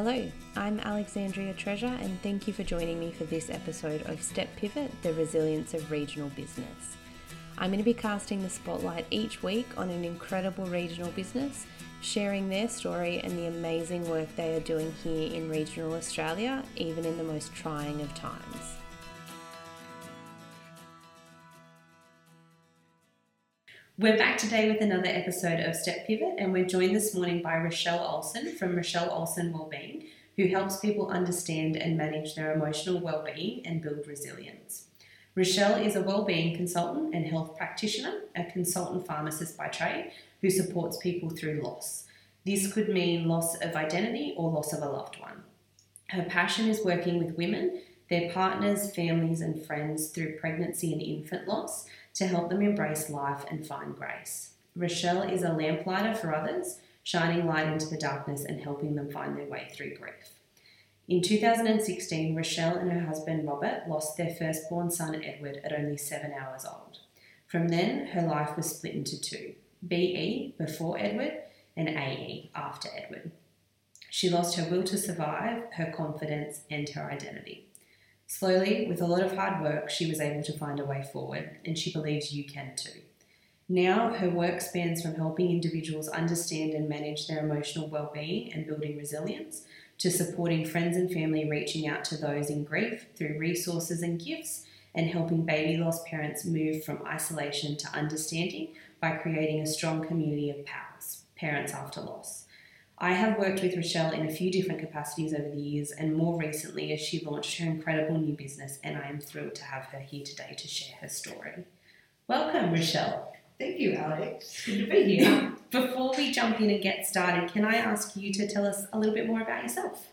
Hello, I'm Alexandria Treasure, and thank you for joining me for this episode of Step Pivot The Resilience of Regional Business. I'm going to be casting the spotlight each week on an incredible regional business, sharing their story and the amazing work they are doing here in regional Australia, even in the most trying of times. We're back today with another episode of Step Pivot, and we're joined this morning by Rochelle Olson from Rochelle Olson Wellbeing, who helps people understand and manage their emotional well-being and build resilience. Rochelle is a well-being consultant and health practitioner, a consultant pharmacist by trade, who supports people through loss. This could mean loss of identity or loss of a loved one. Her passion is working with women, their partners, families, and friends through pregnancy and infant loss to help them embrace life and find grace. Rochelle is a lamplighter for others, shining light into the darkness and helping them find their way through grief. In 2016, Rochelle and her husband Robert lost their firstborn son Edward at only seven hours old. From then, her life was split into two BE before Edward and AE after Edward. She lost her will to survive, her confidence, and her identity. Slowly, with a lot of hard work, she was able to find a way forward, and she believes you can too. Now, her work spans from helping individuals understand and manage their emotional well-being and building resilience to supporting friends and family reaching out to those in grief through resources and gifts and helping baby loss parents move from isolation to understanding by creating a strong community of pals, parents after loss. I have worked with Rochelle in a few different capacities over the years, and more recently as she launched her incredible new business, and I am thrilled to have her here today to share her story. Welcome, Rochelle. Thank you, Alex. Good to be here. Before we jump in and get started, can I ask you to tell us a little bit more about yourself?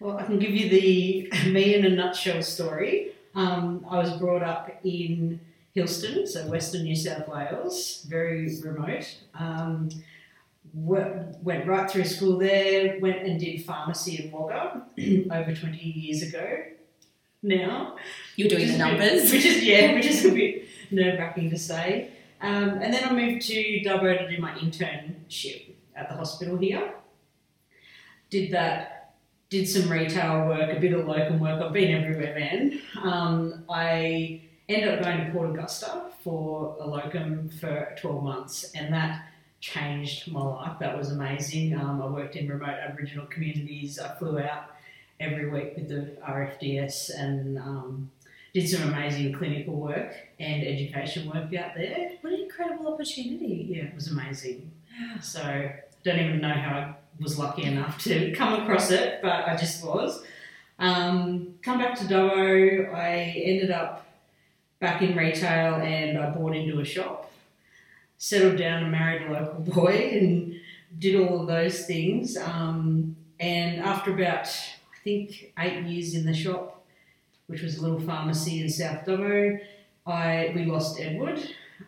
Well, I can give you the me in a nutshell story. Um, I was brought up in Hillston, so Western New South Wales, very remote. Um, went, went right through school there, went and did pharmacy in Wagga over 20 years ago now. You're doing the numbers. Bit, which is, yeah, which is a bit nerve wracking to say. Um, and then I moved to Dubbo to do my internship at the hospital here. Did that, did some retail work, a bit of locum work. I've been everywhere, man. Um, I ended up going to Port Augusta for a locum for 12 months, and that changed my life. That was amazing. Um, I worked in remote Aboriginal communities. I flew out every week with the RFDS and um, did some amazing clinical work and education work out there. What an incredible opportunity! Yeah, it was amazing. So don't even know how I was lucky enough to come across it, but I just was. Um, come back to Dubbo. I ended up back in retail and I bought into a shop settled down and married a local boy and did all of those things. Um, and after about, I think, eight years in the shop, which was a little pharmacy in South Dubbo, I we lost Edward,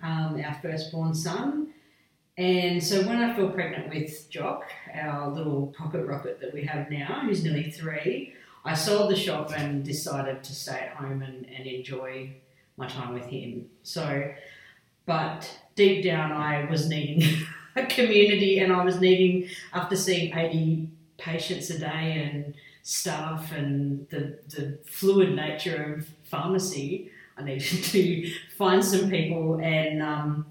um, our firstborn son. And so when I fell pregnant with Jock, our little pocket rocket that we have now, who's nearly three, I sold the shop and decided to stay at home and, and enjoy my time with him. So, but deep down, I was needing a community and I was needing, after seeing 80 patients a day and staff and the, the fluid nature of pharmacy, I needed to find some people and um,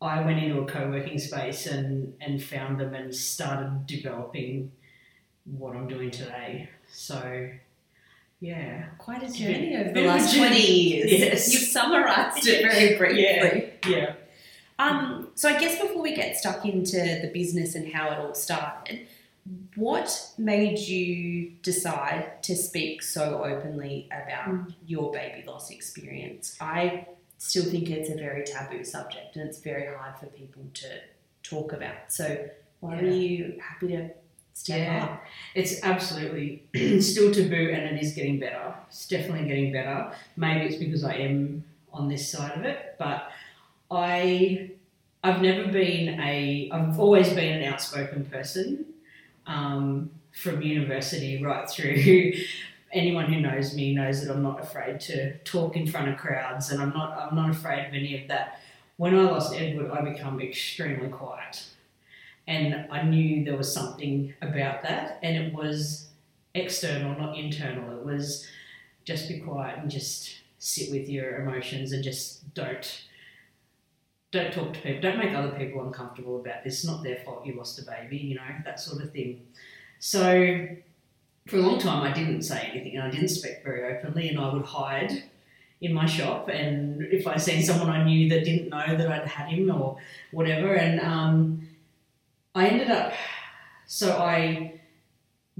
I went into a co-working space and, and found them and started developing what I'm doing today. So yeah. Quite a journey over the last 20 years. Yes. You've summarised it very briefly. Yeah. yeah. Um, so I guess before we get stuck into the business and how it all started, what made you decide to speak so openly about mm. your baby loss experience? I still think it's a very taboo subject and it's very hard for people to talk about. So why yeah. are you happy to step yeah. up? It's absolutely still taboo and it is getting better. It's definitely getting better. Maybe it's because I am on this side of it, but I I've never been a I've always been an outspoken person um, from university right through. Anyone who knows me knows that I'm not afraid to talk in front of crowds, and I'm not I'm not afraid of any of that. When I lost Edward, I became extremely quiet, And I knew there was something about that, and it was external, not internal. It was just be quiet and just sit with your emotions and just don't don't talk to people. Don't make other people uncomfortable about this. It's not their fault you lost a baby, you know, that sort of thing. So for a long time, I didn't say anything and I didn't speak very openly, and I would hide in my shop. And if I seen someone I knew that didn't know that I'd had him or whatever, and um, I ended up, so I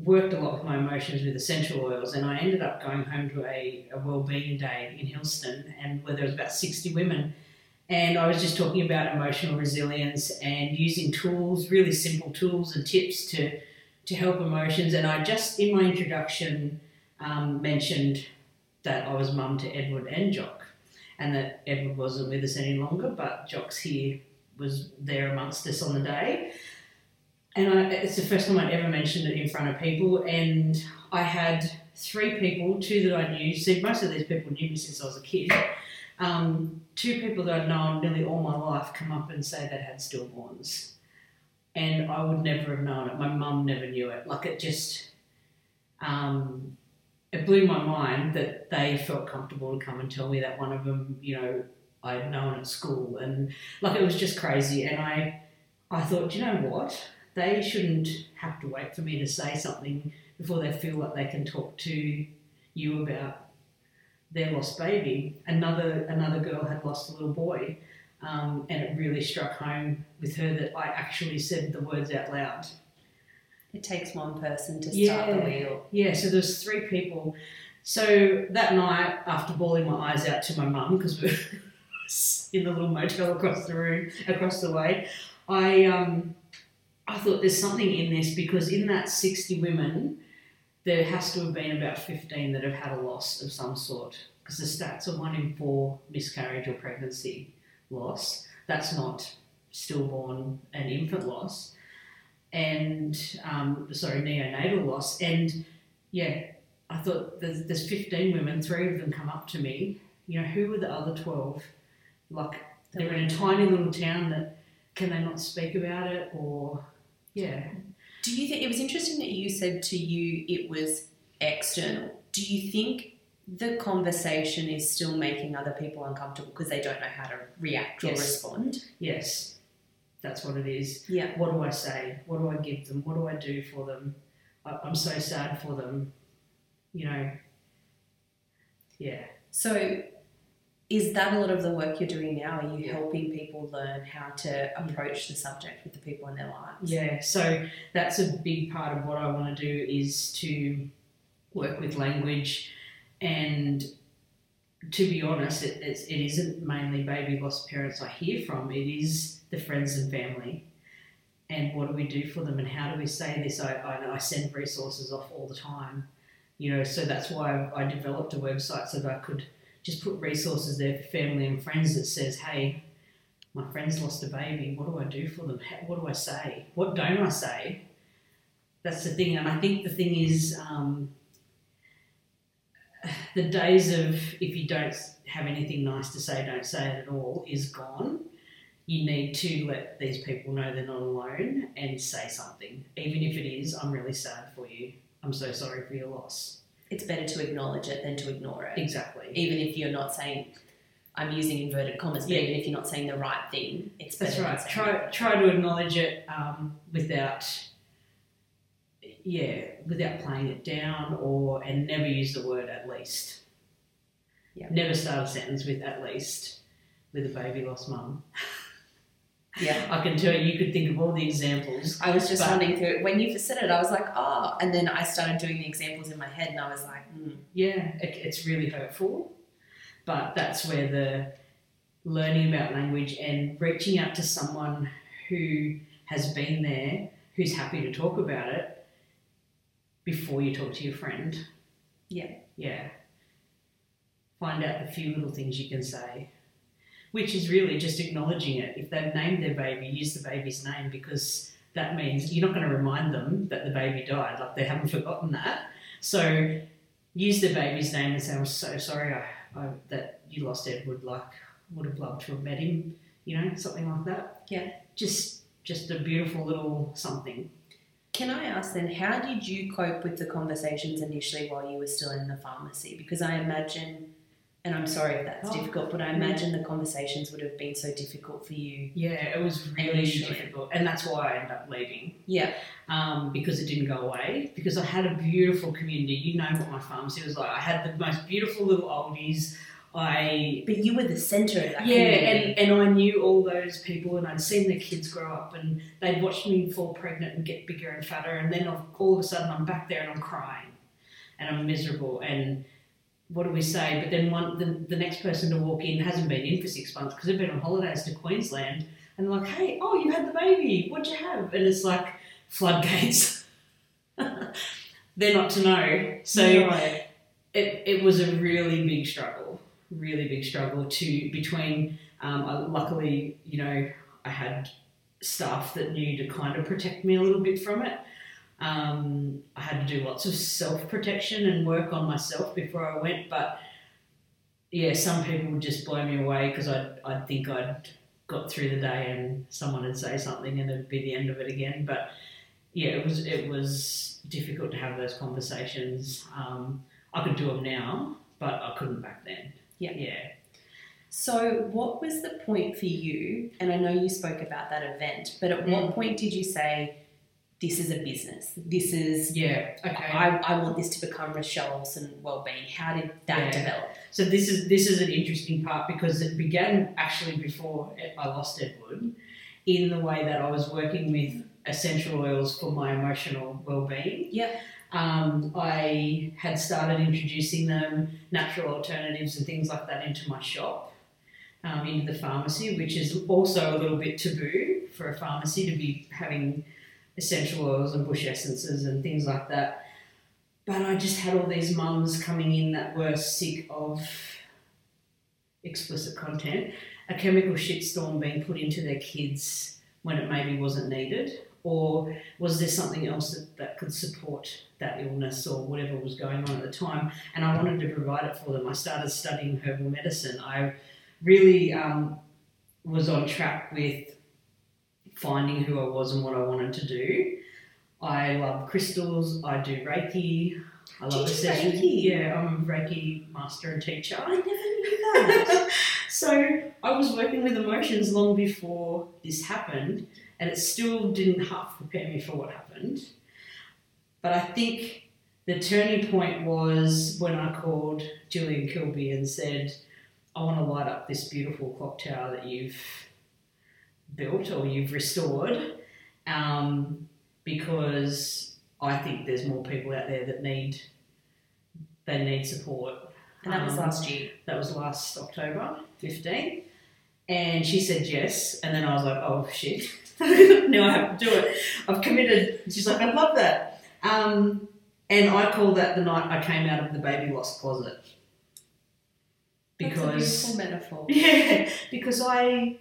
worked a lot with my emotions with essential oils, and I ended up going home to a, a well-being day in Hillston, and where there was about sixty women. And I was just talking about emotional resilience and using tools, really simple tools and tips to to help emotions. And I just, in my introduction, um, mentioned that I was mum to Edward and Jock, and that Edward wasn't with us any longer, but Jock's here was there amongst us on the day. And I, it's the first time I'd ever mentioned it in front of people, and I had three people, two that I knew. See, most of these people knew me since I was a kid. Um, two people that I'd known nearly all my life come up and say they'd had stillborns and I would never have known it. My mum never knew it. Like it just, um, it blew my mind that they felt comfortable to come and tell me that one of them, you know, I'd known at school, and like it was just crazy. And I, I thought, you know what? They shouldn't have to wait for me to say something before they feel like they can talk to you about their lost baby. Another another girl had lost a little boy, um, and it really struck home with her that I actually said the words out loud. It takes one person to Yeah. start the wheel. Yeah, so there's three people. So that night, after bawling my eyes out to my mum because we were in the little motel across the room, across the way, I um, I thought there's something in this because in that 60 women, there has to have been about 15 that have had a loss of some sort because the stats are one in four miscarriage or pregnancy loss. That's not stillborn and infant loss, and um, sorry, neonatal loss. And yeah, I thought there's, there's 15 women, three of them come up to me. You know, who were the other 12? Like, they're in a tiny little town that can they not speak about it or, yeah. Do you think it was interesting that you said to you it was external? Do you think the conversation is still making other people uncomfortable because they don't know how to react or respond? Yes, that's what it is. Yeah. What do I say? What do I give them? What do I do for them? I, I'm so sad for them. You know, yeah. So, is that a lot of the work you're doing now? Are you helping people learn how to approach the subject with the people in their lives? Yeah, so that's a big part of what I want to do is to work with language and to be honest, it, it's, it isn't mainly baby lost parents I hear from, it is the friends and family. And what do we do for them and how do we say this? I, I, I send resources off all the time, you know, so that's why I developed a website so that I could just put resources there for family and friends that says, hey, my friend's lost a baby. What do I do for them? What do I say? What don't I say? That's the thing. And I think the thing is, um, the days of if you don't have anything nice to say, don't say it at all is gone. You need to let these people know they're not alone and say something. Even if it is, I'm really sad for you. I'm so sorry for your loss. It's better to acknowledge it than to ignore it. Exactly. Even if you're not saying, I'm using inverted commas, but Yeah. even if you're not saying the right thing, it's better That's right. Try it. try to acknowledge it um, without, yeah, without playing it down, or and never use the word at least. Yeah. Never start a sentence with at least with a baby lost mum. Yeah. I can tell you, you could think of all the examples. I was just But- running through it. When you said it, I was like, oh. And then I started doing the examples in my head and I was like, mm. Yeah, it, it's really hurtful, but that's where the learning about language and reaching out to someone who has been there, who's happy to talk about it before you talk to your friend. Yeah. Yeah. Find out the few little things you can say, which is really just acknowledging it. If they've named their baby, use the baby's name because that means you're not going to remind them that the baby died, like they haven't forgotten that. So use the baby's name and say, I'm so sorry I, I, that you lost Edward, like, would have loved to have met him, you know, something like that. Yeah. Just just a beautiful little something. Can I ask then, how did you cope with the conversations initially while you were still in the pharmacy? Because I imagine, and I'm sorry if that's Oh, difficult, but I yeah. imagine the conversations would have been so difficult for you. Yeah, it was really Initially. difficult, and that's why I ended up leaving. Yeah, um, because it didn't go away. Because I had a beautiful community. You know what my pharmacy was like. I had the most beautiful little oldies. I but you were the centre of that yeah, community. and, and I knew all those people, and I'd seen their kids grow up, and they'd watched me fall pregnant and get bigger and fatter, and then all of a sudden I'm back there and I'm crying, and I'm miserable, and what do we say? But then one, the, the next person to walk in hasn't been in for six months because they've been on holidays to Queensland, and they're like, hey, oh, you had the baby, what'd you have? And it's like floodgates. they're not to know, so Right. it, it was a really big struggle, really big struggle to between. Um, I, luckily, you know, I had staff that knew to kind of protect me a little bit from it. Um, I had to do lots of self protection and work on myself before I went, but yeah, some people would just blow me away because I'd, I'd think I'd got through the day and someone would say something and it'd be the end of it again. But yeah, it was it was difficult to have those conversations. Um, I could do them now, but I couldn't back then. Yeah. yeah. So, what was the point for you? And I know you spoke about that event, but at Mm. what point did you say, "This is a business. This is Yeah. Okay. I, I want this to become Rochelle Olson Wellbeing"? How did that Yeah. develop? So this is this is an interesting part because it began actually before I lost Edward, in the way that I was working with essential oils for my emotional well-being. Yeah. Um, I had started introducing them, natural alternatives and things like that, into my shop, um, into the pharmacy, which is also a little bit taboo for a pharmacy to be having essential oils and bush essences and things like that. But I just had all these mums coming in that were sick of explicit content, a chemical shitstorm being put into their kids when it maybe wasn't needed, or was there something else that, that could support that illness or whatever was going on at the time? And I wanted to provide it for them. I started studying herbal medicine. I really um, was on track with finding who I was and what I wanted to do. I love crystals. I do Reiki. I love you do Reiki? Yeah, I'm a Reiki master and teacher. I never knew that. so I was working with emotions long before this happened, and it still didn't half prepare me for what happened. But I think the turning point was when I called Julia Kilby and said, I want to light up this beautiful clock tower that you've built or you've restored um, because I think there's more people out there that need they need support and that was Um, last year. that was last October 15. And she said yes. And then I was like, oh shit. now I have to do it. I've committed. She's like, I love that. Um, and I call that the night I came out of the baby lost closet. That's a Because beautiful metaphor. yeah, because I,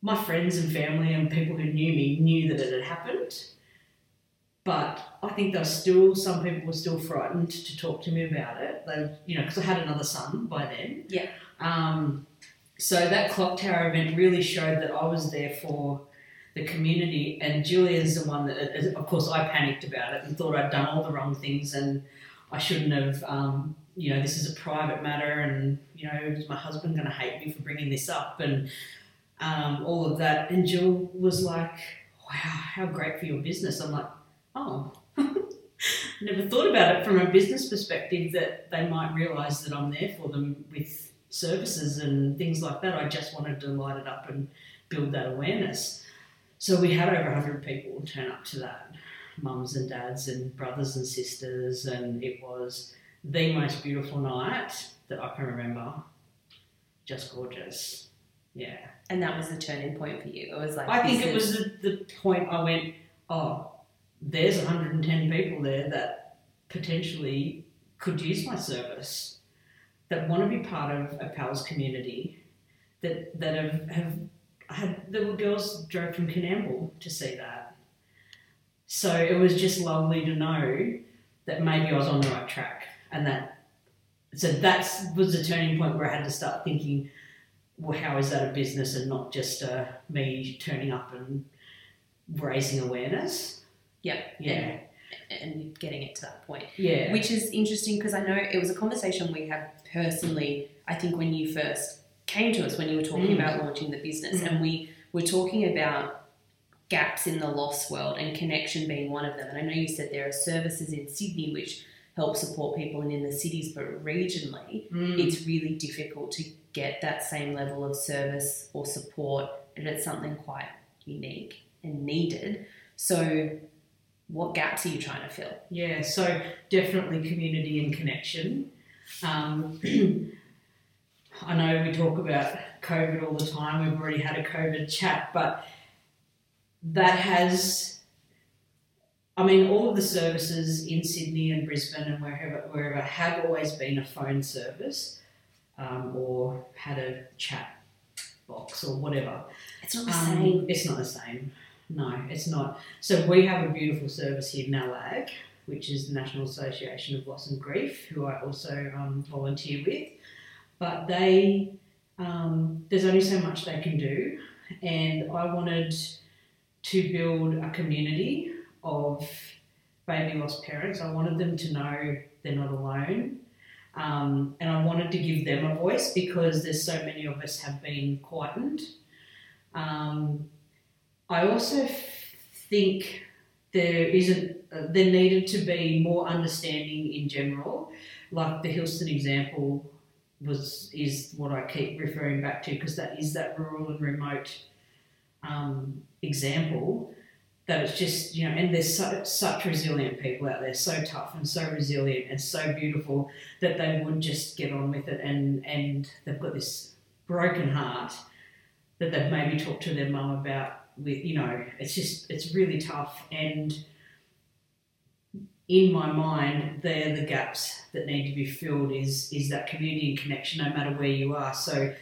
my friends and family and people who knew me knew that it had happened, but I think there were still some people were still frightened to talk to me about it. They, you know, because I had another son by then. Yeah. Um, so that clock tower event really showed that I was there for the community, and Julia's the one that, of course, I panicked about it and thought I'd done all the wrong things and I shouldn't have. Um, you know, this is a private matter, and you know, is my husband going to hate me for bringing this up and um, all of that? And Jill was like, "Wow, how great for your business!" I'm like, "Oh." Never thought about it from a business perspective that they might realise that I'm there for them with services and things like that. I just wanted to light it up and build that awareness. So we had over 100 people turn up to that mums and dads and brothers and sisters, and it was the most beautiful night that I can remember. Just gorgeous. Yeah. And that was the turning point for you. It was like I think it was the, the point I went, oh, there's 110 people there that potentially could use my service, that want to be part of a PALS community, that, that have, have had, there were girls drove from Coonamble to see that. So it was just lovely to know that maybe I was on the right track and that, so that was the turning point where I had to start thinking, well, how is that a business and not just uh, me turning up and raising awareness. Yep. Yeah. And, and getting it to that point. Yeah. Which is interesting because I know it was a conversation we had personally, I think, when you first came to us, when you were talking Mm. about launching the business. Mm. And we were talking about gaps in the loss world and connection being one of them. And I know you said there are services in Sydney which help support people and in the cities, but regionally, Mm. it's really difficult to get that same level of service or support, and it's something quite unique and needed. So, what gaps are you trying to fill? Yeah, so definitely community and connection. Um, I know we talk about COVID all the time. We've already had a COVID chat, but that has, I mean, all of the services in Sydney and Brisbane and wherever, wherever have always been a phone service um, or had a chat box or whatever. It's not the Um, same. It's not the same. No, it's not. So we have a beautiful service here, in NALAG, which is the National Association of Loss and Grief, who I also um, volunteer with. But they, um, there's only so much they can do, and I wanted to build a community of baby lost parents. I wanted them to know they're not alone. Um, and I wanted to give them a voice because there's so many of us have been quietened. Um, I also f- think there isn't uh, there needed to be more understanding in general. Like the Hillston example was is what I keep referring back to because that is that rural and remote um, example that it's just you know and there's such resilient people out there so tough and so resilient and so beautiful that they would just get on with it and and they've got this broken heart that they've maybe talked to their mum about with you know it's just it's really tough. And in my mind they're the gaps that need to be filled is is that community and connection no matter where you are. So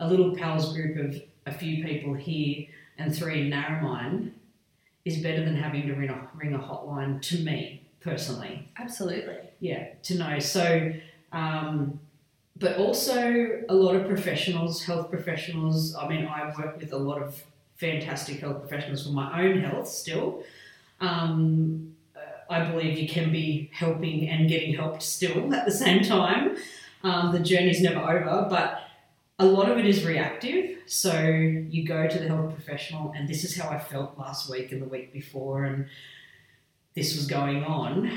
a little pals group of a few people here and three in Narromine is better than having to ring a, ring a hotline to me personally. Absolutely. yeah to know. So um, but also a lot of professionals health professionals i mean i work with a lot of fantastic health professionals for my own health still. Um, uh, i believe you can be helping and getting helped still at the same time. Um, the journey's never over but a lot of it is reactive. So you go to the health professional and this is how i felt last week and the week before and this was going on.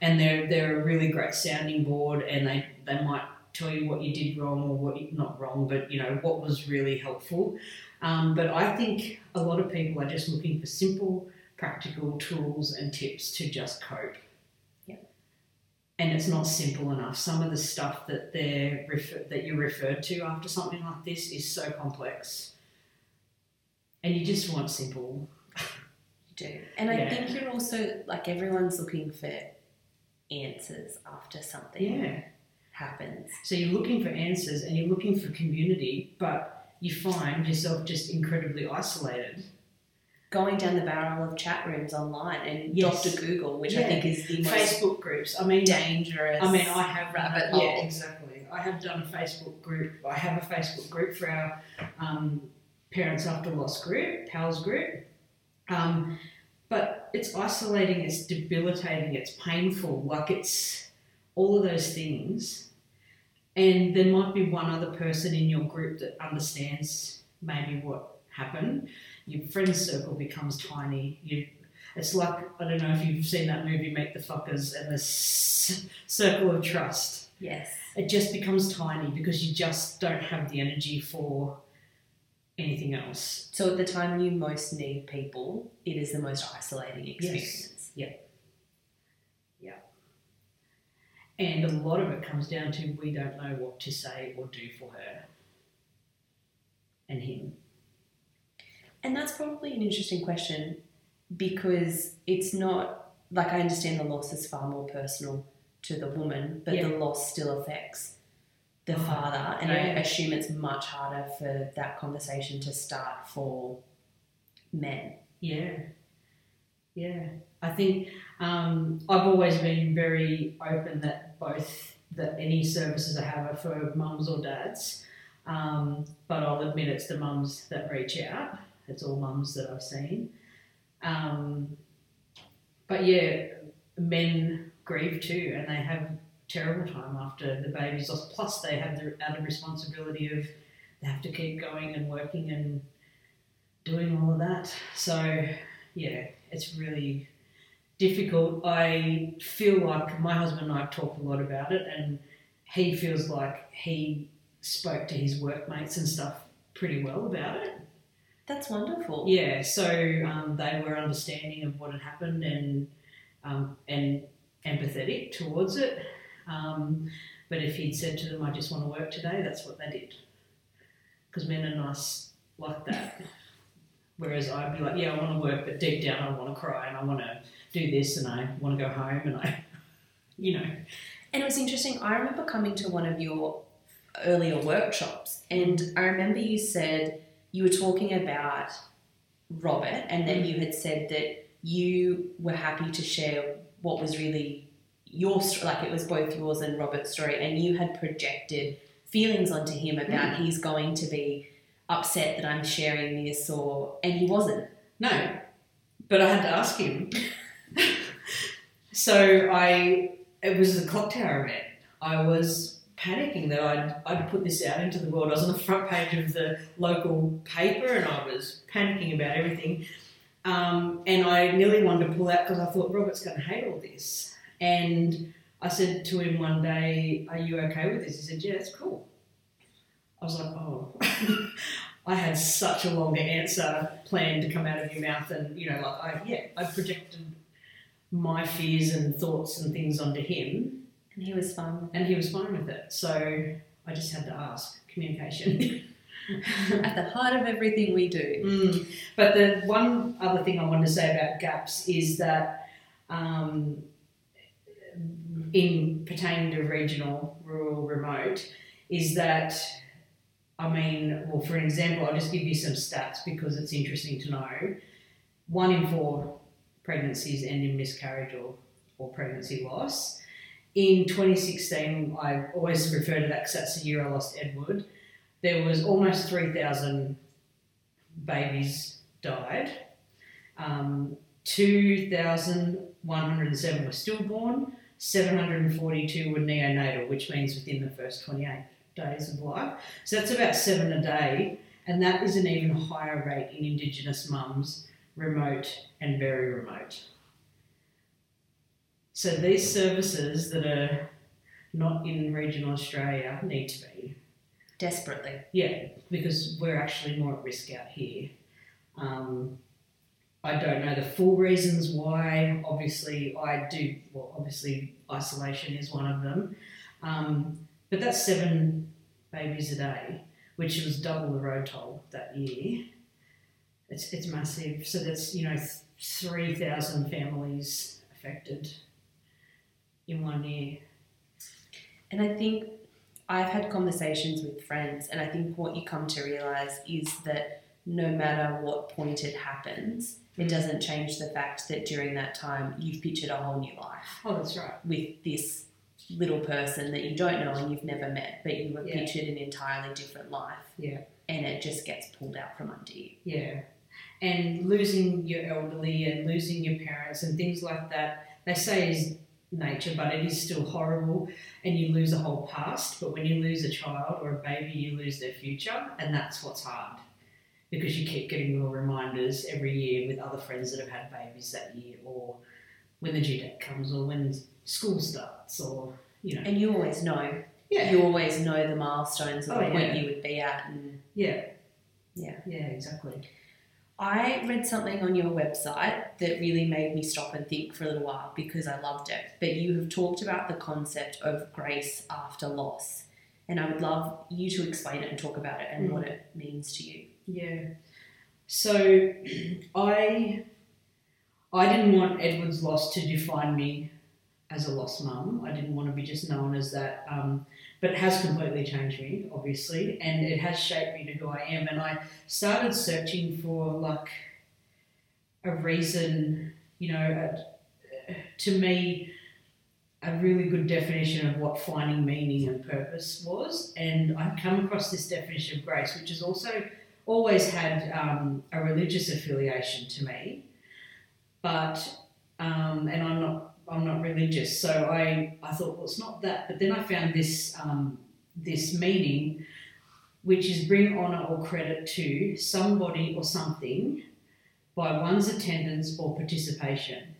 And they're they're a really great sounding board and they they might tell you what you did wrong or what you, not wrong but you know what was really helpful. Um, but i think a lot of people are just looking for simple practical tools and tips to just cope. And it's not simple enough some of the stuff that they're refer- that you're referred to after something like this is so complex and you just want simple You do. And I think you're also like everyone's looking for answers after something yeah happens. So you're looking for answers and you're looking for community, but you find yourself just incredibly isolated. Going down the barrel of chat rooms online and Yes. Dr. Google, which I think is the most Facebook groups. I mean, dangerous. I mean, I have rabbit done, yeah, exactly. I have done a Facebook group. I have a Facebook group for our um, Parents After Loss group, PALS group. Um, but it's isolating, it's debilitating, it's painful. Like it's all of those things. And there might be one other person in your group that understands maybe what happened. Your friend circle becomes tiny. You, it's like I don't know if you've seen that movie Meet the Fockers and the s- circle of trust. Yes. It just becomes tiny because you just don't have the energy for anything else. So at the time you most need people, it is the most isolating experience. Yep. Yep. And a lot of it comes down to we don't know what to say or do for her and him. And that's probably an interesting question because it's not like I understand the loss is far more personal to the woman, but Yeah. the loss still affects the Oh, father. And I assume it's much harder for that conversation to start for men. Yeah. Yeah. I think um, I've always been very open that both that any services I have are for mums or dads. Um, but I'll admit it's the mums that reach out. It's all mums that I've seen. Um, but yeah, men grieve too, and they have terrible time after the baby's lost. Plus, they have the added responsibility of they have to keep going and working and doing all of that. So yeah, it's really difficult. I feel like my husband and I have talked a lot about it, and he feels like he spoke to his workmates and stuff pretty well about it. That's wonderful. Yeah, so um, they were understanding of what had happened and um, and empathetic towards it. Um, but if he'd said to them, "I just want to work today," that's what they did. Because men are nice like that. Whereas I'd be like, "Yeah, I want to work," but deep down, I want to cry and I want to do this and I want to go home and I, you know. And it was interesting. I remember coming to one of your earlier workshops, and I remember you said you were talking about Robert, and then you had said that you were happy to share what was really your like it was both yours and Robert's story, and you had projected feelings onto him about mm. he's going to be upset that I'm sharing this, or and he wasn't. No, but I had to ask him. so I, it was a clock tower event. I was panicking that I'd, I'd put this out into the world. I was on the front page of the local paper and I was panicking about everything. Um, and I nearly wanted to pull out because I thought Robert's going to hate all this. And I said to him one day, Are you okay with this? He said, Yeah, it's cool. I was like, Oh. I had such a longer answer planned to come out of your mouth, and you know, like I yeah, I projected my fears and thoughts and things onto him, And he was fun. and he was fine with it. So I just had to ask communication. At the heart of everything we do. Mm. But the one other thing I wanted to say about gaps is that um, in pertaining to regional, rural, remote, is that I mean, well, for an example, I'll just give you some stats because it's interesting to know. One in four pregnancies end in miscarriage or, or pregnancy loss. In 2016, I always refer to that because that's the year I lost Edward. There was almost 3,000 babies died. Um, 2,107 were stillborn. 742 were neonatal, which means within the first 28 days of life. So that's about seven a day, and that is an even higher rate in Indigenous mums, remote and very remote. So these services that are not in regional Australia need to be. Desperately. Yeah, because we're actually more at risk out here. Um, I don't know the full reasons why. Obviously, I do. Well, obviously, isolation is one of them. Um, but that's seven babies a day, which was double the road toll that year. It's, it's massive. So that's, you know, 3,000 families affected in one year. And I think I've had conversations with friends, and I think what you come to realize is that no matter what point it happens, it mm. doesn't change the fact that during that time you've pictured a whole new life Oh, that's right. with this little person that you don't know and you've never met, but you have Yeah. pictured an entirely different life. Yeah. And it just gets pulled out from under you. Yeah. And losing your elderly and losing your parents and things like that, they say is nature, but it is still horrible. And you lose a whole past. But when you lose a child or a baby, you lose their future. And that's what's hard because you keep getting little reminders every year with other friends that have had babies that year or when the due date comes or when school starts or, you know. And you always know. Yeah. You always know the milestones of Oh, the point yeah. you would be at and Yeah. Yeah. Yeah, exactly. I read something on your website that really made me stop and think for a little while because I loved it. But you have talked about the concept of grace after loss. And I would love you to explain it and talk about it and Mm. what it means to you. Yeah. So I I didn't want Edward's loss to define me as a lost mum. I didn't want to be just known as that. Um, but it has completely changed me, obviously, and it has shaped me to who I am. And I started searching for like a reason, you know, to me, a really good definition of what finding meaning and purpose was. And I've come across this definition of grace, which has also always had um, a religious affiliation to me. but um, and I'm not I'm not religious, so I I thought well it's not that, but then I found this um, this meaning, which is bring honour or credit to somebody or something by one's attendance or participation.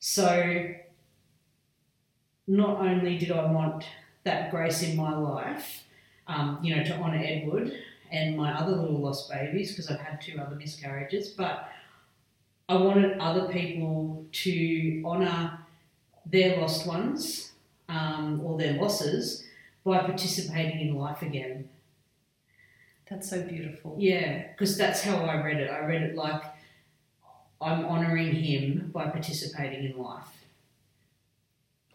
So not only did I want that grace in my life, um, you know, to honour Edward and my other little lost babies because I've had two other miscarriages, but I wanted other people to honour their lost ones um, or their losses by participating in life again. That's so beautiful. Yeah, because that's how I read it. I read it like I'm honouring him by participating in life.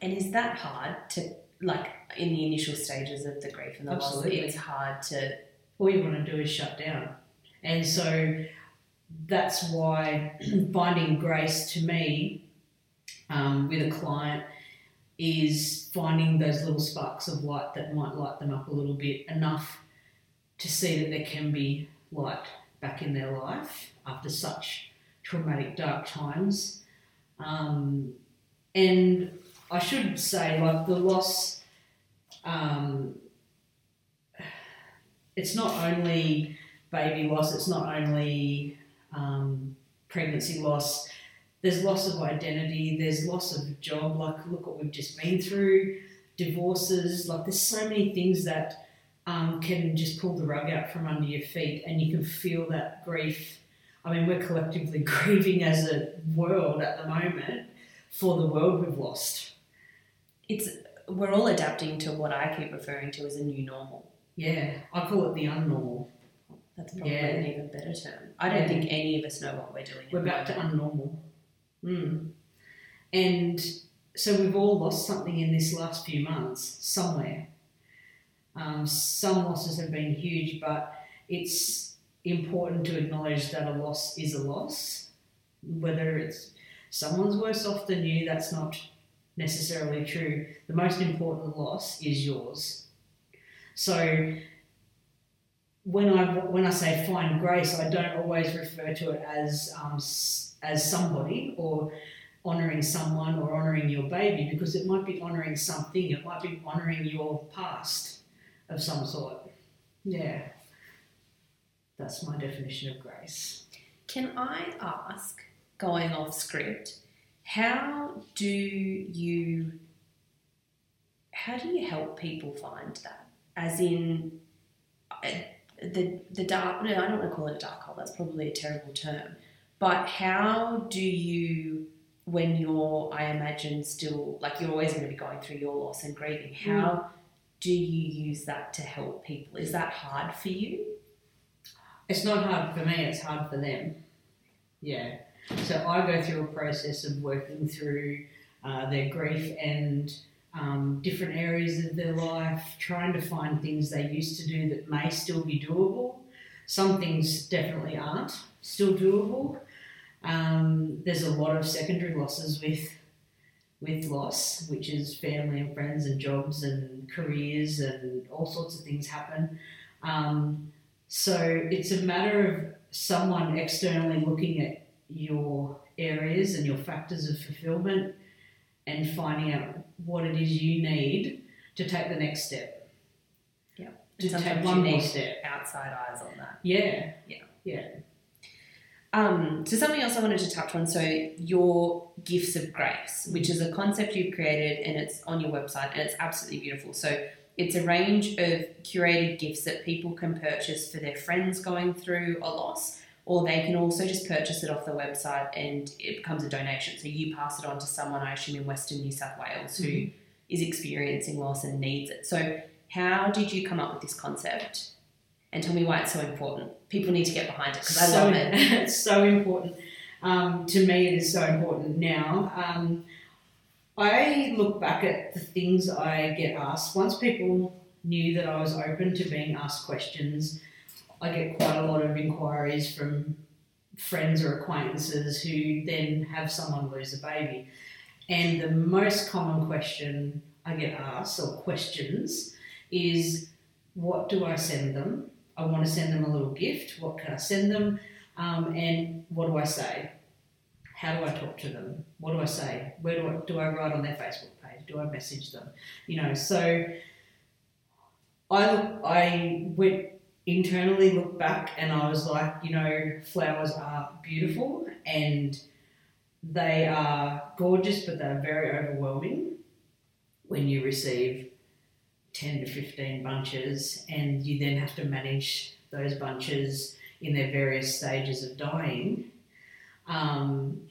And is that hard to like in the initial stages of the grief and the Absolutely. loss? It's hard to all you want to do is shut down. And so that's why finding grace to me um, with a client is finding those little sparks of light that might light them up a little bit enough to see that there can be light back in their life after such traumatic, dark times. Um, and I should say, like the loss, um, it's not only baby loss, it's not only um, pregnancy loss. There's loss of identity. There's loss of job. Like look what we've just been through, divorces. Like there's so many things that um, can just pull the rug out from under your feet, and you can feel that grief. I mean, we're collectively grieving as a world at the moment for the world we've lost. it's we're all adapting to what I keep referring to as a new normal. Yeah, I call it the unnormal. That's probably Yeah. an even better term. I don't Yeah. think any of us know what we're doing. We're about back to unnormal. Mm. And so we've all lost something in this last few months somewhere. Um, some losses have been huge, but it's important to acknowledge that a loss is a loss. Whether it's someone's worse off than you, that's not necessarily true. The most important loss is yours. So when I when I say find grace, I don't always refer to it as um, as somebody or honoring someone or honoring your baby because it might be honoring something. It might be honoring your past of some sort. Yeah, that's my definition of grace. Can I ask, going off script, how do you how do you help people find that? As in the the dark no, I don't want to call it a dark hole, that's probably a terrible term. But how do you when you're I imagine still like you're always going to be going through your loss and grieving, how do you use that to help people? Is that hard for you? It's not hard for me, it's hard for them. Yeah. So I go through a process of working through uh, their grief and um, different areas of their life, trying to find things they used to do that may still be doable. Some things definitely aren't still doable. Um, there's a lot of secondary losses with with loss, which is family and friends and jobs and careers and all sorts of things happen. Um, so it's a matter of someone externally looking at your areas and your factors of fulfillment and finding out what it is you need to take the next step. Yeah. To take one more step. Outside eyes on that. Yeah. Yeah. Yeah. Um, so something else I wanted to touch on. So your gifts of grace, which is a concept you've created, and it's on your website, and it's absolutely beautiful. So it's a range of curated gifts that people can purchase for their friends going through a loss, or they can also just purchase it off the website and it becomes a donation. So you pass it on to someone, I assume, in Western New South Wales who is experiencing loss and needs it. So how did you come up with this concept? And tell me why it's so important. People need to get behind it because I so, love it. it's so important. Um, to me, it is so important now. Um, I look back at the things I get asked. Once people knew that I was open to being asked questions, I get quite a lot of inquiries from friends or acquaintances who then have someone lose a baby. And the most common question I get asked, or questions, is what do I send them? I want to send them a little gift. What can I send them? Um, and what do I say? How do I talk to them? What do I say? Where do I do I write on their Facebook page? Do I message them? You know, so I I went internally looked back and I was like, you know, flowers are beautiful and they are gorgeous, but they're very overwhelming when you receive 10 to 15 bunches and you then have to manage those bunches in their various stages of dying, um,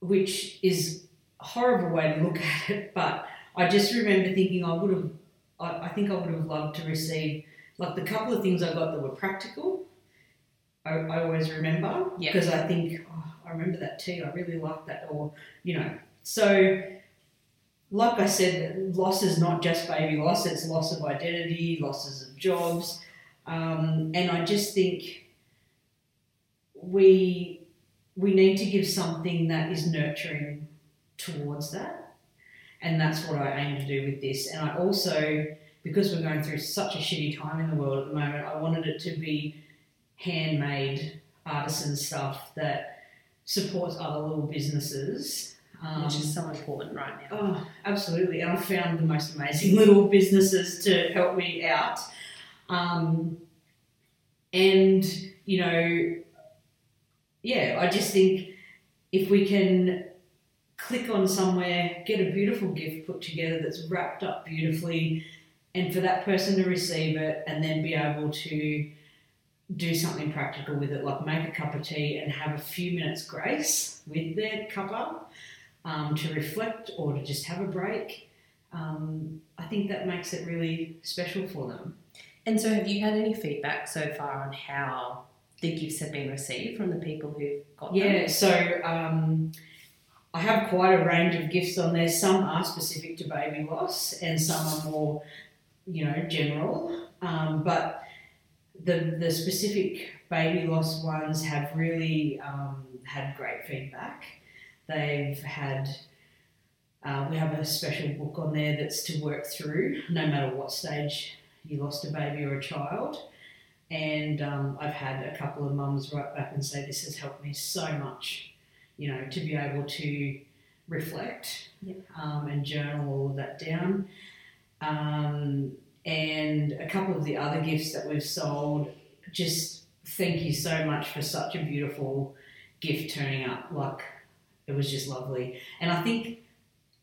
which is a horrible way to look at it. But I just remember thinking I would have, I, I think I would have loved to receive, like the couple of things I got that were practical. I, I always remember Yeah. because I think oh, I remember that tea. I really like that, or you know. So, like I said, loss is not just baby loss; it's loss of identity, losses of jobs, um, and I just think we we need to give something that is nurturing towards that, and that's what I aim to do with this. And I also, because we're going through such a shitty time in the world at the moment, I wanted it to be handmade artisan stuff that supports other little businesses. Um, which is so important right now. Oh, absolutely. And I found the most amazing little businesses to help me out. Um, and, you know, yeah, I just think if we can click on somewhere, get a beautiful gift put together that's wrapped up beautifully, and for that person to receive it and then be able to do something practical with it, like make a cup of tea and have a few minutes grace with their cuppa um, to reflect or to just have a break. Um, I think that makes it really special for them. And so, have you had any feedback so far on how the gifts have been received from the people who've got them? Yeah, so um, I have quite a range of gifts on there. Some are specific to baby loss, and some are more, you know, general. Um, but the the specific baby loss ones have really um, had great feedback. They've had. Uh, we have a special book on there that's to work through, no matter what stage you lost a baby or a child. And um, I've had a couple of mums write back and say, This has helped me so much, you know, to be able to reflect Yep. um, and journal all of that down. Um, and a couple of the other gifts that we've sold, just thank you so much for such a beautiful gift turning up. Like, it was just lovely. And I think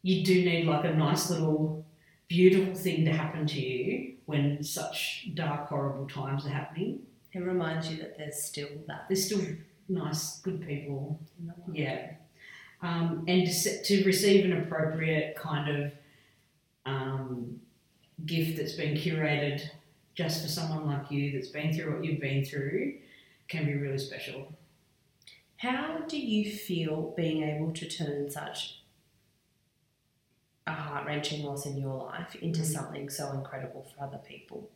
you do need like a nice little beautiful thing to happen to you when such dark, horrible times are happening. It reminds you that there's still that There's still nice, good people. in the world. Yeah. Um, and to, to receive an appropriate kind of um, gift that's been curated just for someone like you that's been through what you've been through can be really special. How do you feel being able to turn such a heart wrenching loss in your life into Mm. something so incredible for other people?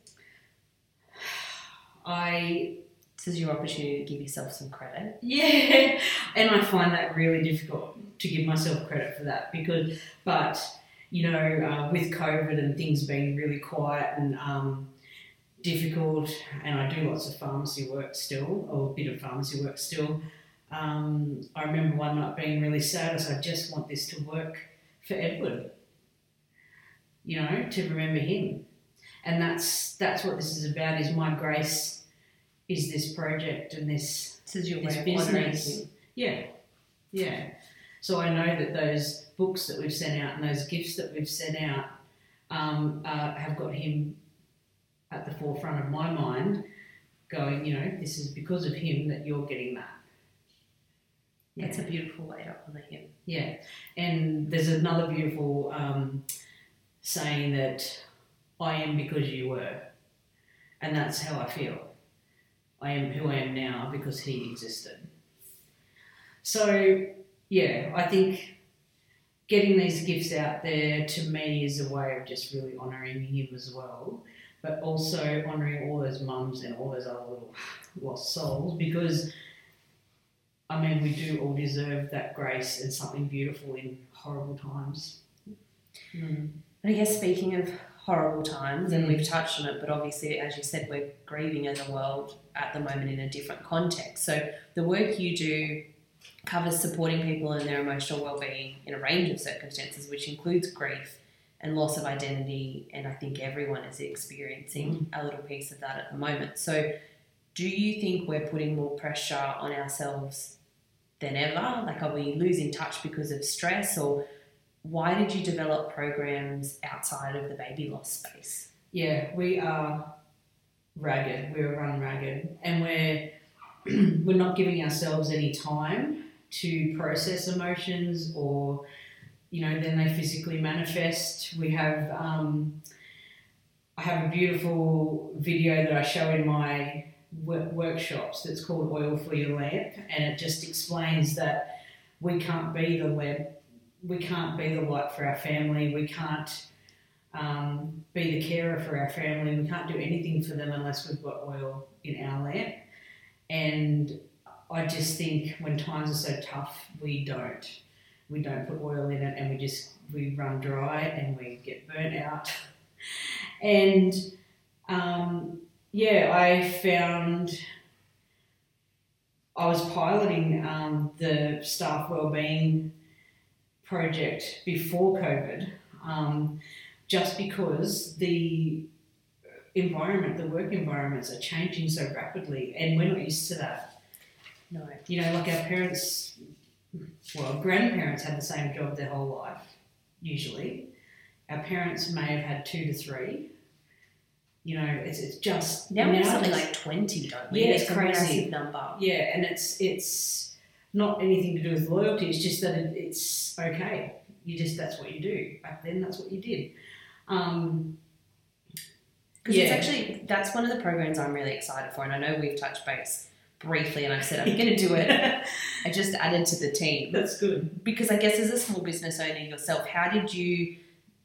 I This is your opportunity to give yourself some credit. Yeah, and I find that really difficult to give myself credit for that because, but you know, uh, with COVID and things being really quiet and um, difficult, and I do lots of pharmacy work still, or a bit of pharmacy work still. Um, I remember one night being really sad as I just want this to work for Edward. You know, to remember him, and that's that's what this is about. Is my grace is this project and this This is your This business. yeah, yeah. So I know that those books that we've sent out and those gifts that we've sent out um, uh, have got him at the forefront of my mind, going, you know, this is because of him that you're getting that. Yeah. That's a beautiful way to honour him. Yeah, and there's another beautiful um, saying that I am because you were, and that's how I feel. I am who I am now because he existed. So, yeah, I think getting these gifts out there to me is a way of just really honouring him as well, but also honouring all those mums and all those other little lost souls because. I mean, we do all deserve that grace and something beautiful in horrible times. Mm. And I guess speaking of horrible times, and Mm. we've touched on it, but obviously, as you said, we're grieving as a world at the moment in a different context. So the work you do covers supporting people in their emotional well-being in a range of circumstances, which includes grief and loss of identity. And I think everyone is experiencing mm. a little piece of that at the moment. So, do you think we're putting more pressure on ourselves than ever? Like, are we losing touch because of stress, or why did you develop programs outside of the baby loss space? Yeah, we are ragged. We're run ragged, and we're we're not giving ourselves any time to process emotions, or you know, then they physically manifest. We have um, I have a beautiful video that I show in my work- workshops that's called Oil for Your Lamp, and it just explains that we can't be the web, we can't be the light for our family, we can't um, be the carer for our family. We can't do anything for them unless we've got oil in our lamp. And I just think when times are so tough, we don't. We don't put oil in it, and we just we run dry and we get burnt out. and um, yeah, I found I was piloting um, the staff wellbeing project before COVID. Um, just because the environment, the work environments are changing so rapidly, and we're not used to that. No. You know, like our parents, well, grandparents had the same job their whole life, usually. Our parents may have had two to three. You know, it's, it's just Now we have something like 20, don't we? Yeah, it's it's a crazy. massive number. yeah, and it's it's not anything to do with loyalty. It's just that it, it's okay. You just that's what you do. Back then, that's what you did. Um, Because it's Yeah. actually, that's one of the programs I'm really excited for. And I know we've touched base briefly and I've said I'm going to do it. I just added to the team. that's good. Because I guess as a small business owner yourself, how did you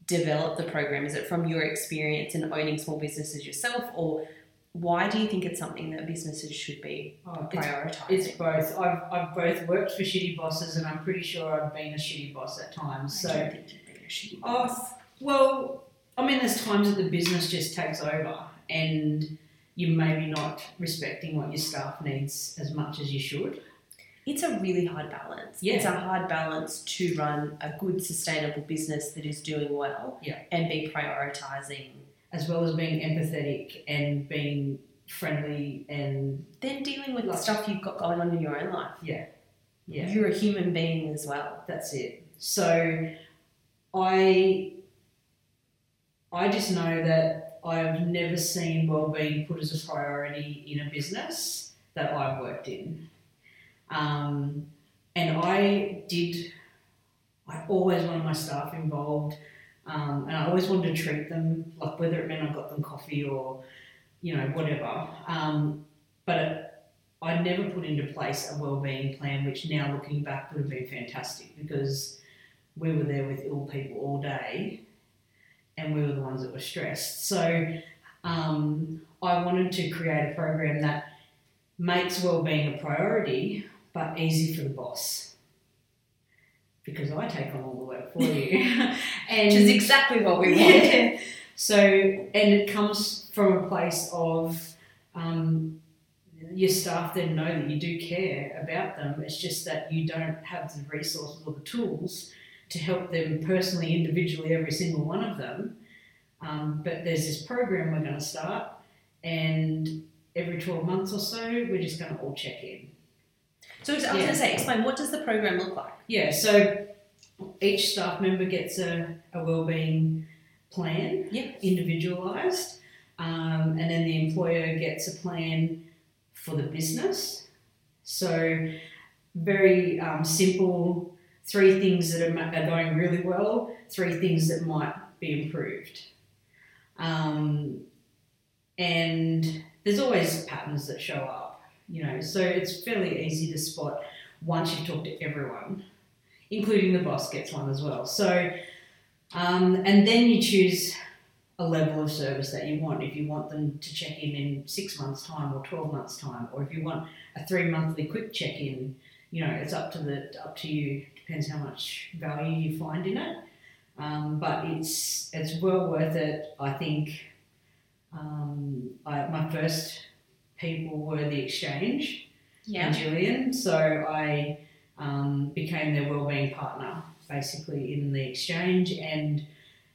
develop the program? Is it from your experience in owning small businesses yourself, or why do you think it's something that businesses should be Oh, it's, prioritizing? it's both. I've, I've both worked for shitty bosses, and I'm pretty sure I've been a shitty boss at times. I So, don't think you'd be a shitty Oh, well, I mean, there's times that the business just takes over, and you're maybe not respecting what your staff needs as much as you should. It's a really hard balance. Yeah. It's a hard balance to run a good, sustainable business that is doing well Yeah. and be prioritizing. as well as being empathetic and being friendly and Then dealing with Like- stuff you've got going on in your own life. yeah, yeah, You're a human being as well. that's it. So I I just know that I've never seen well-being put as a priority in a business that I've worked in, um, and I did. I always wanted my staff involved, um, and I always wanted to treat them like whether it meant I got them coffee or, you know, whatever. Um, but I never put into place a well-being plan, which now looking back would have been fantastic because we were there with ill people all day, and we were the ones that were stressed. So um, I wanted to create a program that makes well-being a priority, but easy for the boss. Because I take on all the work for you, and Which is exactly what we want. yeah. So, and it comes from a place of um, your staff then know that you do care about them. It's just that you don't have the resources or the tools to help them personally, individually, every single one of them. Um, but there's this program we're going to start, and every 12 months or so, we're just going to all check in. So I was Yeah. going to say, explain what does the program look like? Yeah, so each staff member gets a, a wellbeing plan, Yep. individualised, um, and then the employer gets a plan for the business. So very um, simple, three things that are, are going really well, three things that might be improved. Um, and there's always patterns that show up, you know, so it's fairly easy to spot once you've talked to everyone, including the boss gets one as well. So, um, and then you choose a level of service that you want. If you want them to check in in six months' time or twelve months' time, or if you want a three monthly quick check in, you know, it's up to the up to you. Depends how much value you find in it. Um, but it's it's well worth it. I think um, I, my first people were the exchange Yeah. and Julian. So I um, became their wellbeing partner basically in the exchange and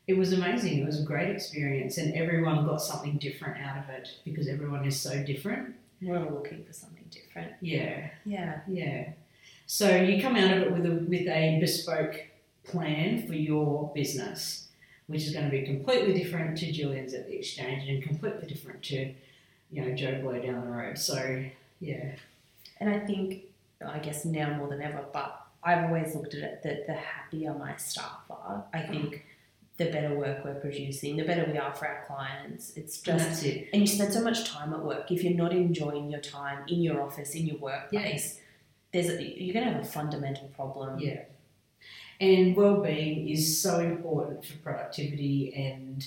it was amazing. It was a great experience and everyone got something different out of it because everyone is so different. We're all looking for something different. Yeah, Yeah. yeah. So you come out of it with a with a bespoke plan for your business, which is going to be completely different to Julian's at the exchange and completely different to, you know, Joe Blow down the road. So yeah, And I think, I guess now more than ever, but I've always looked at it that the happier my staff are, I think the better work we're producing, the better we are for our clients. It's just, that's it. and you spend so much time at work. If you're not enjoying your time in your office, in your workplace, there's a, you're going to have a fundamental problem. Yeah. And well-being is so important for productivity and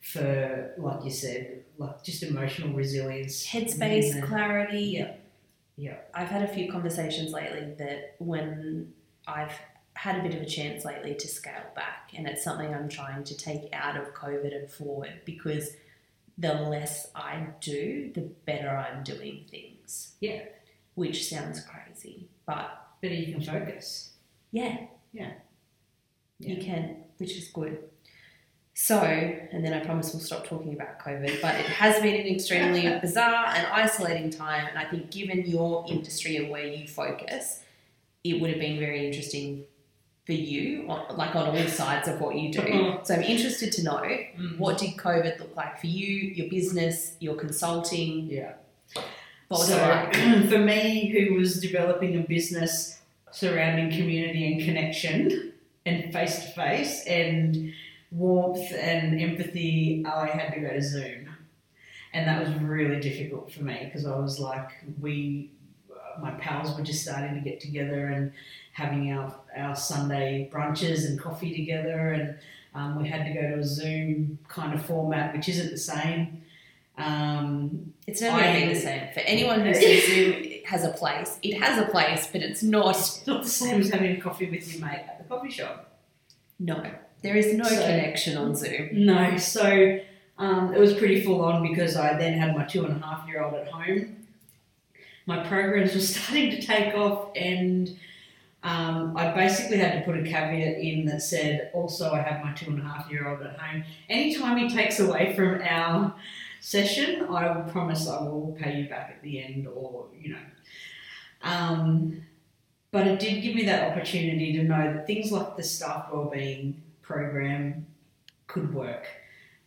for, like you said, like just emotional resilience. Headspace, clarity. Yeah. Yeah. I've had a few conversations lately that when I've had a bit of a chance lately to scale back, and it's something I'm trying to take out of COVID and forward because the less I do, the better I'm doing things. Yeah. Which sounds crazy, but Better you can focus. yeah, Yeah. you can, which is good. So, and then I promise we'll stop talking about COVID, but it has been an extremely bizarre and isolating time. And I think, given your industry and where you focus, it would have been very interesting for you, like on all sides of what you do. Mhm. So, I'm interested to know Mm. what did COVID look like for you, your business, your consulting? Yeah. Was so, for me, who was developing a business surrounding community and connection and face to face and warmth and empathy, I had to go to Zoom. And that was really difficult for me because I was like, we, my pals were just starting to get together and having our, our Sunday brunches and coffee together. And um, we had to go to a Zoom kind of format, which isn't the same. Um, It's never going to be the same. For anyone who says Zoom has a place, it has a place, but it's not. It's not the same as having a coffee with your mate at the coffee shop. No, there is no So- connection on Zoom. No, so um, it was pretty full on because I then had my two and a half year old at home. My programs were starting to take off, and um, I basically had to put a caveat in that said, also, I have my two and a half year old at home. Anytime he takes away from our session, I will promise I will pay you back at the end, or, you know. Um, but it did give me that opportunity to know that things like the staff wellbeing program could work.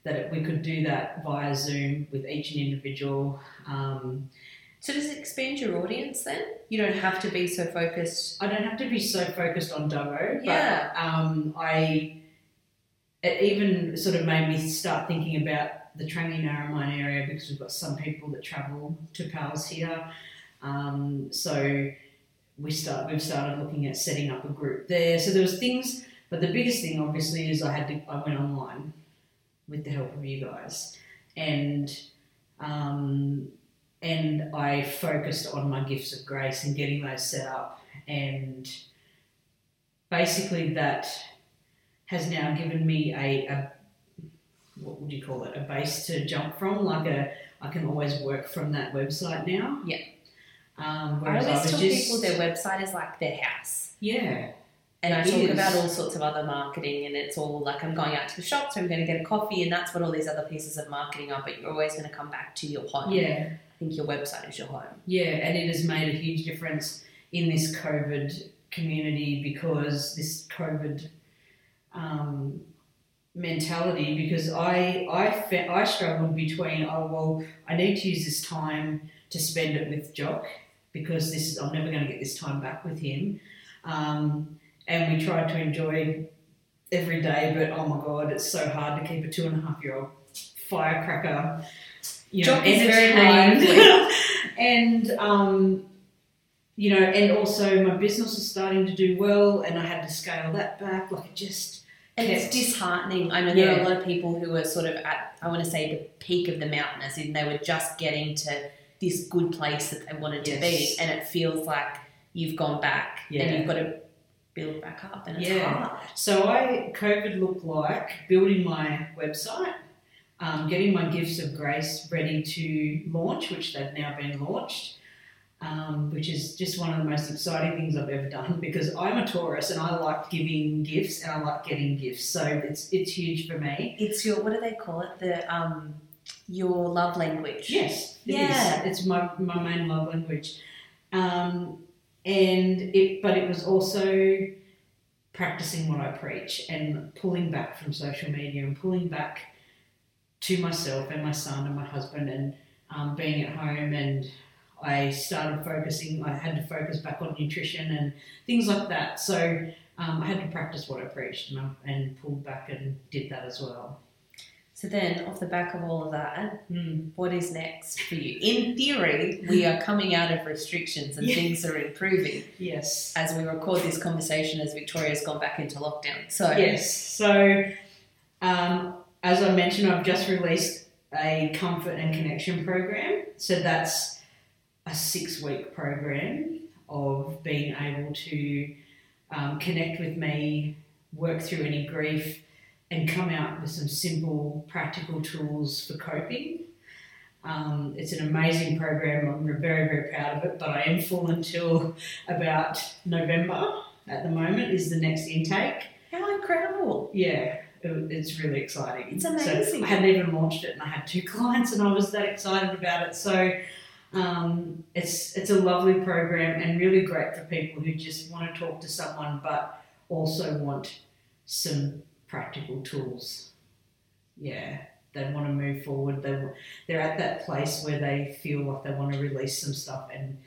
That we could do that via Zoom with each and individual. Um, So does it expand your audience then? You don't have to be so focused. I don't have to be so focused on Dubbo, Yeah. but um, I it even sort of made me start thinking about the Trangie Narromine area because we've got some people that travel to PALS here. Um, so we start we've started looking at setting up a group there. So there was things, but the biggest thing obviously is I had to I went online with the help of you guys, and um, and I focused on my gifts of grace and getting those set up, and basically that has now given me a, a what would you call it a base to jump from like a I can always work from that website now. Yeah. Um, I whereas I, always tell just people their website is like their house. yeah And I talk is. about all sorts of other marketing, and it's all like I'm going out to the shops, I'm going to get a coffee, and that's what all these other pieces of marketing are. But you're always going to come back to your home. yeah I think your website is your home. Yeah, and it has made a huge difference in this COVID community because this COVID um, mentality. Because I I fe- I struggled between oh well I need to use this time to spend it with Jock because this is I'm never going to get this time back with him, um, and we tried to enjoy every day, but oh my god, it's so hard to keep a two and a half year old firecracker. You know, Jock is very entertained. and um, you know, and also my business is starting to do well, and I had to scale that back. Like it just, it's disheartening. I know there are a lot of people who are sort of at, I want to say, the peak of the mountain, as in they were just getting to this good place that they wanted to be, and it feels like you've gone back Yeah. and you've got to build back up, and it's Yeah. hard. so I COVID looked like building my website um, getting my gifts of grace ready to launch, which they've now been launched. Um, which is just one of the most exciting things I've ever done because I'm a Taurus and I like giving gifts and I like getting gifts, so it's it's huge for me. It's your what do they call it? The um, your love language. Yes, it is. Yeah. It's my, my main love language. Um, and it, but it was also practicing what I preach and pulling back from social media and pulling back to myself and my son and my husband and um, being at home and I started focusing. I had to focus back on nutrition and things like that. So um, I had to practice what I preached and, I, and pulled back and did that as well. So then, off the back of all of that, Mm. what is next for you? In theory, we are coming out of restrictions and things are improving Yes. as we record this conversation as Victoria's gone back into lockdown. So Yes. So, um, as I mentioned, I've just released a comfort and connection program. So that's a six-week program of being able to um, connect with me, work through any grief, and come out with some simple, practical tools for coping. Um, it's an amazing program. I'm very, very proud of it, but I am full until about November at the moment is the next intake. how incredible! Yeah, it, it's really exciting. It's amazing. So. I hadn't even launched it, and I had two clients, and I was that excited about it. So um, it's it's a lovely program and really great for people who just want to talk to someone, but also want some practical tools. Yeah, they want to move forward. They they're at that place where they feel like they want to release some stuff and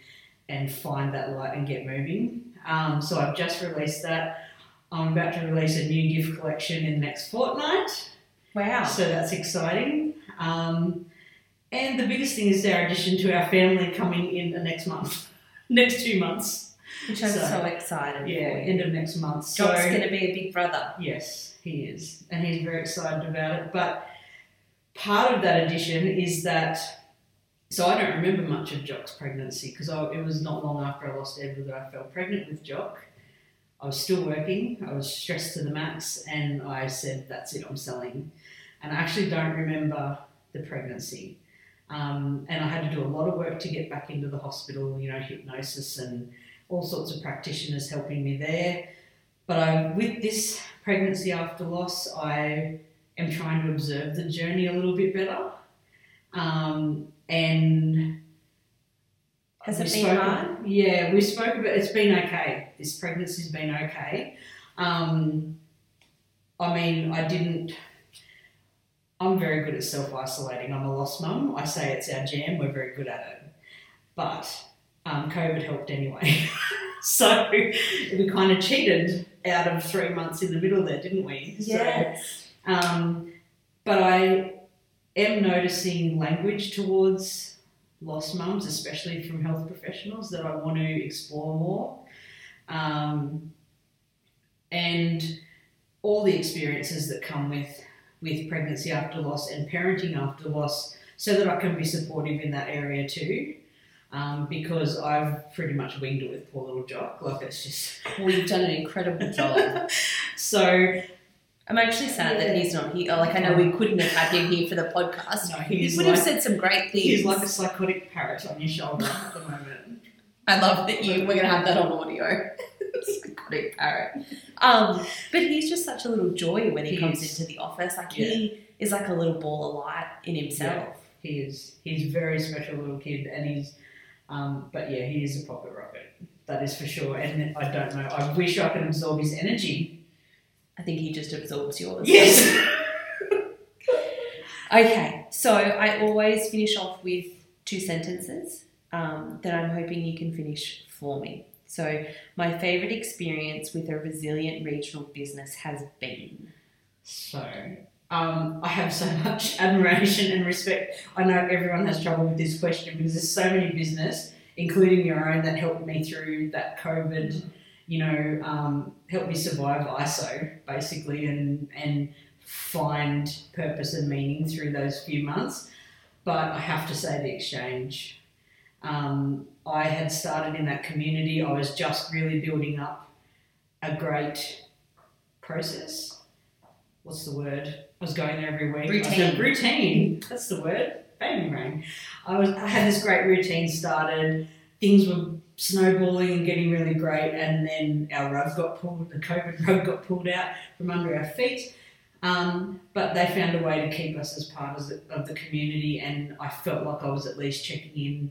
and find that light and get moving. Um, so I've just released that. I'm about to release a new gift collection in the next fortnight, Wow. so that's exciting. Um, and the biggest thing is our addition to our family coming in the next month, next two months. Which I'm so, So, excited Yeah, for. end of next month. Jock's so going to be a big brother. yes, he is, and he's very excited about it. But part of that addition is that. So I don't remember much of Jock's pregnancy because it was not long after I lost Edward that I fell pregnant with Jock. I was still working. I was stressed to the max, and I said, "That's it. I'm selling." And I actually don't remember the pregnancy. Um, and I had to do a lot of work to get back into the hospital. You know, hypnosis and all sorts of practitioners helping me there. But I, with this pregnancy after loss, I am trying to observe the journey a little bit better. Um, and Has it been spoke- hard? Yeah, we spoke about it's been okay. This pregnancy's been okay. Um, I mean, I didn't. I'm very good at self isolating. I'm a lost mum. I say it's our jam. We're very good at it. But um, COVID helped anyway. so we kind of cheated out of three months in the middle there, didn't we? Yes. So, um, but I am noticing language towards lost mums, especially from health professionals, that I want to explore more. Um, and all the experiences that come with with pregnancy after loss and parenting after loss, so that I can be supportive in that area too. Um, because I've pretty much winged it with poor little Jock. Like it's just Well, you've done an incredible job. so. I'm actually sad that he's not here. Like, I know we couldn't have had him here for the podcast. No, he he's would have said some great things. He's like a psychotic parrot on your shoulder at the moment. I love that you. We're going to have that on audio. Psychotic parrot. Um, but he's just such a little joy when he, He comes is. into the office. Like he is like a little ball of light in himself. He is. He's a very special little kid, and he's. Um, but yeah, he is a pocket rocket. That is for sure. And I don't know. I wish I could absorb his energy. I think he just absorbs yours. Yes. Okay, so I always finish off with two sentences um, that I'm hoping you can finish for me. So, my favourite experience with a resilient regional business has been. So, um, I have so much admiration and respect. I know everyone has trouble with this question because there's so many business, including your own, that helped me through that COVID. You know, um, helped me survive ISO basically, and and find purpose and meaning through those few months. But I have to say, the exchange. Um, I had started in that community. I was just really building up a great process what's the word? I was going there every week. Routine. Said, routine. That's the word. Baby brain. I was. I had this great routine started. Things were snowballing and getting really great, and then our rug got pulled. The COVID rug got pulled out from under our feet. Um, but they found a way to keep us as part of the, of the community, and I felt like I was at least checking in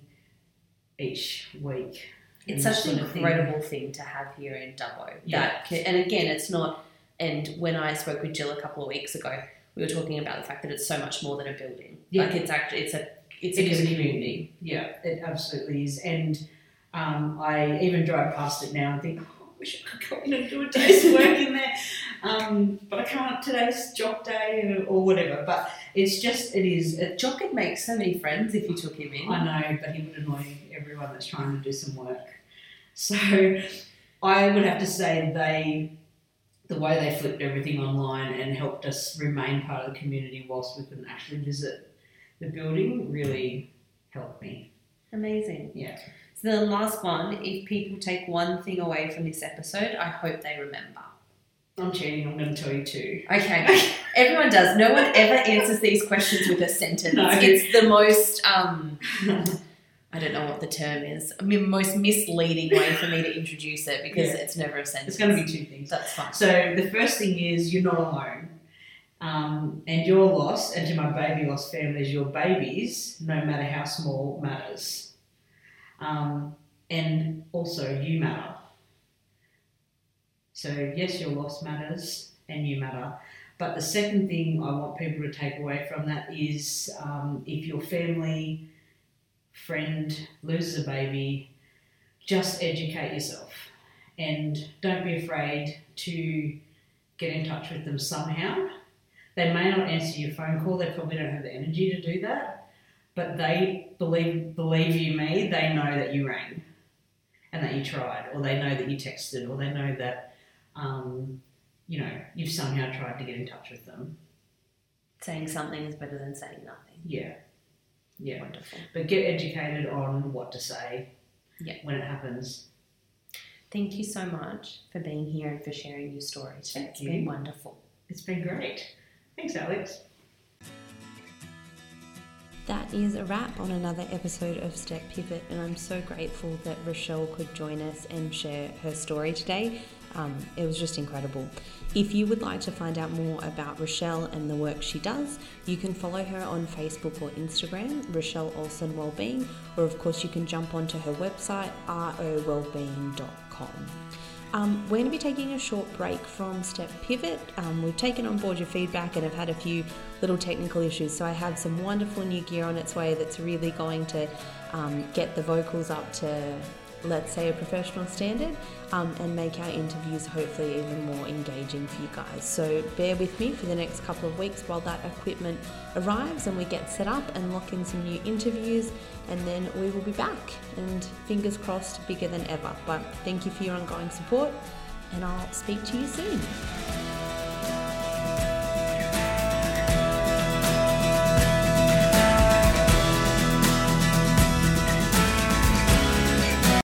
each week. It's such an of thing. incredible thing to have here in Dubbo. Yeah. That and again, it's not. And when I spoke with Jill a couple of weeks ago, we were talking about the fact that it's so much more than a building. Yeah. Like it's actually it's a it's It a is a community. community. Yeah, it absolutely is. And um, I even drive past it now and think, oh, I wish I could go in and do a day's work in there. Um, but I can't. Today's job day or whatever. But it's just, it is. Jock could make so many friends if you took him in. I know, but he would annoy everyone that's trying to do some work. So I would have to say they, the way they flipped everything online and helped us remain part of the community whilst we couldn't actually visit the building really helped me. Amazing. Yeah. So the last one, if people take one thing away from this episode, I hope they remember. I'm cheating. I'm going to tell you two. Okay. Everyone does. No one ever answers these questions with a sentence. No. It's the most um I don't know what the term is. I mean most misleading way for me to introduce it because Yeah. it's never a sentence. It's going to be two things. that's fine. So the first thing is you're not alone. Um, and your loss, and to my baby loss families, your babies, no matter how small, matters. Um, and also, you matter. So, yes, your loss matters and you matter. But the second thing I want people to take away from that is um, if your family, friend loses a baby, just educate yourself and don't be afraid to get in touch with them somehow. They may not answer your phone call, they probably don't have the energy to do that, but they believe believe you me, they know that you rang and that you tried, or they know that you texted, or they know that um, you know you've somehow tried to get in touch with them. Saying something is better than saying nothing. Yeah, yeah. Wonderful. But get educated on what to say Yeah. when it happens. Thank you so much for being here and for sharing your story today. Thank It's you. been wonderful. It's been great. Thanks, Alex. That is a wrap on another episode of Step Pivot, and I'm so grateful that Rochelle could join us and share her story today. Um, it was just incredible. If you would like to find out more about Rochelle and the work she does, you can follow her on Facebook or Instagram, Rochelle Olson Wellbeing, or of course you can jump onto her website, rowellbeing.com. Um, we're going to be taking a short break from Step Pivot. Um, we've taken on board your feedback and have had a few little technical issues. So I have some wonderful new gear on its way that's really going to um, get the vocals up to, let's say, a professional standard um, and make our interviews hopefully even more engaging for you guys. So bear with me for the next couple of weeks while that equipment arrives and we get set up and lock in some new interviews and then we will be back. And fingers crossed bigger than ever. But thank you for your ongoing support and i'll speak to you soon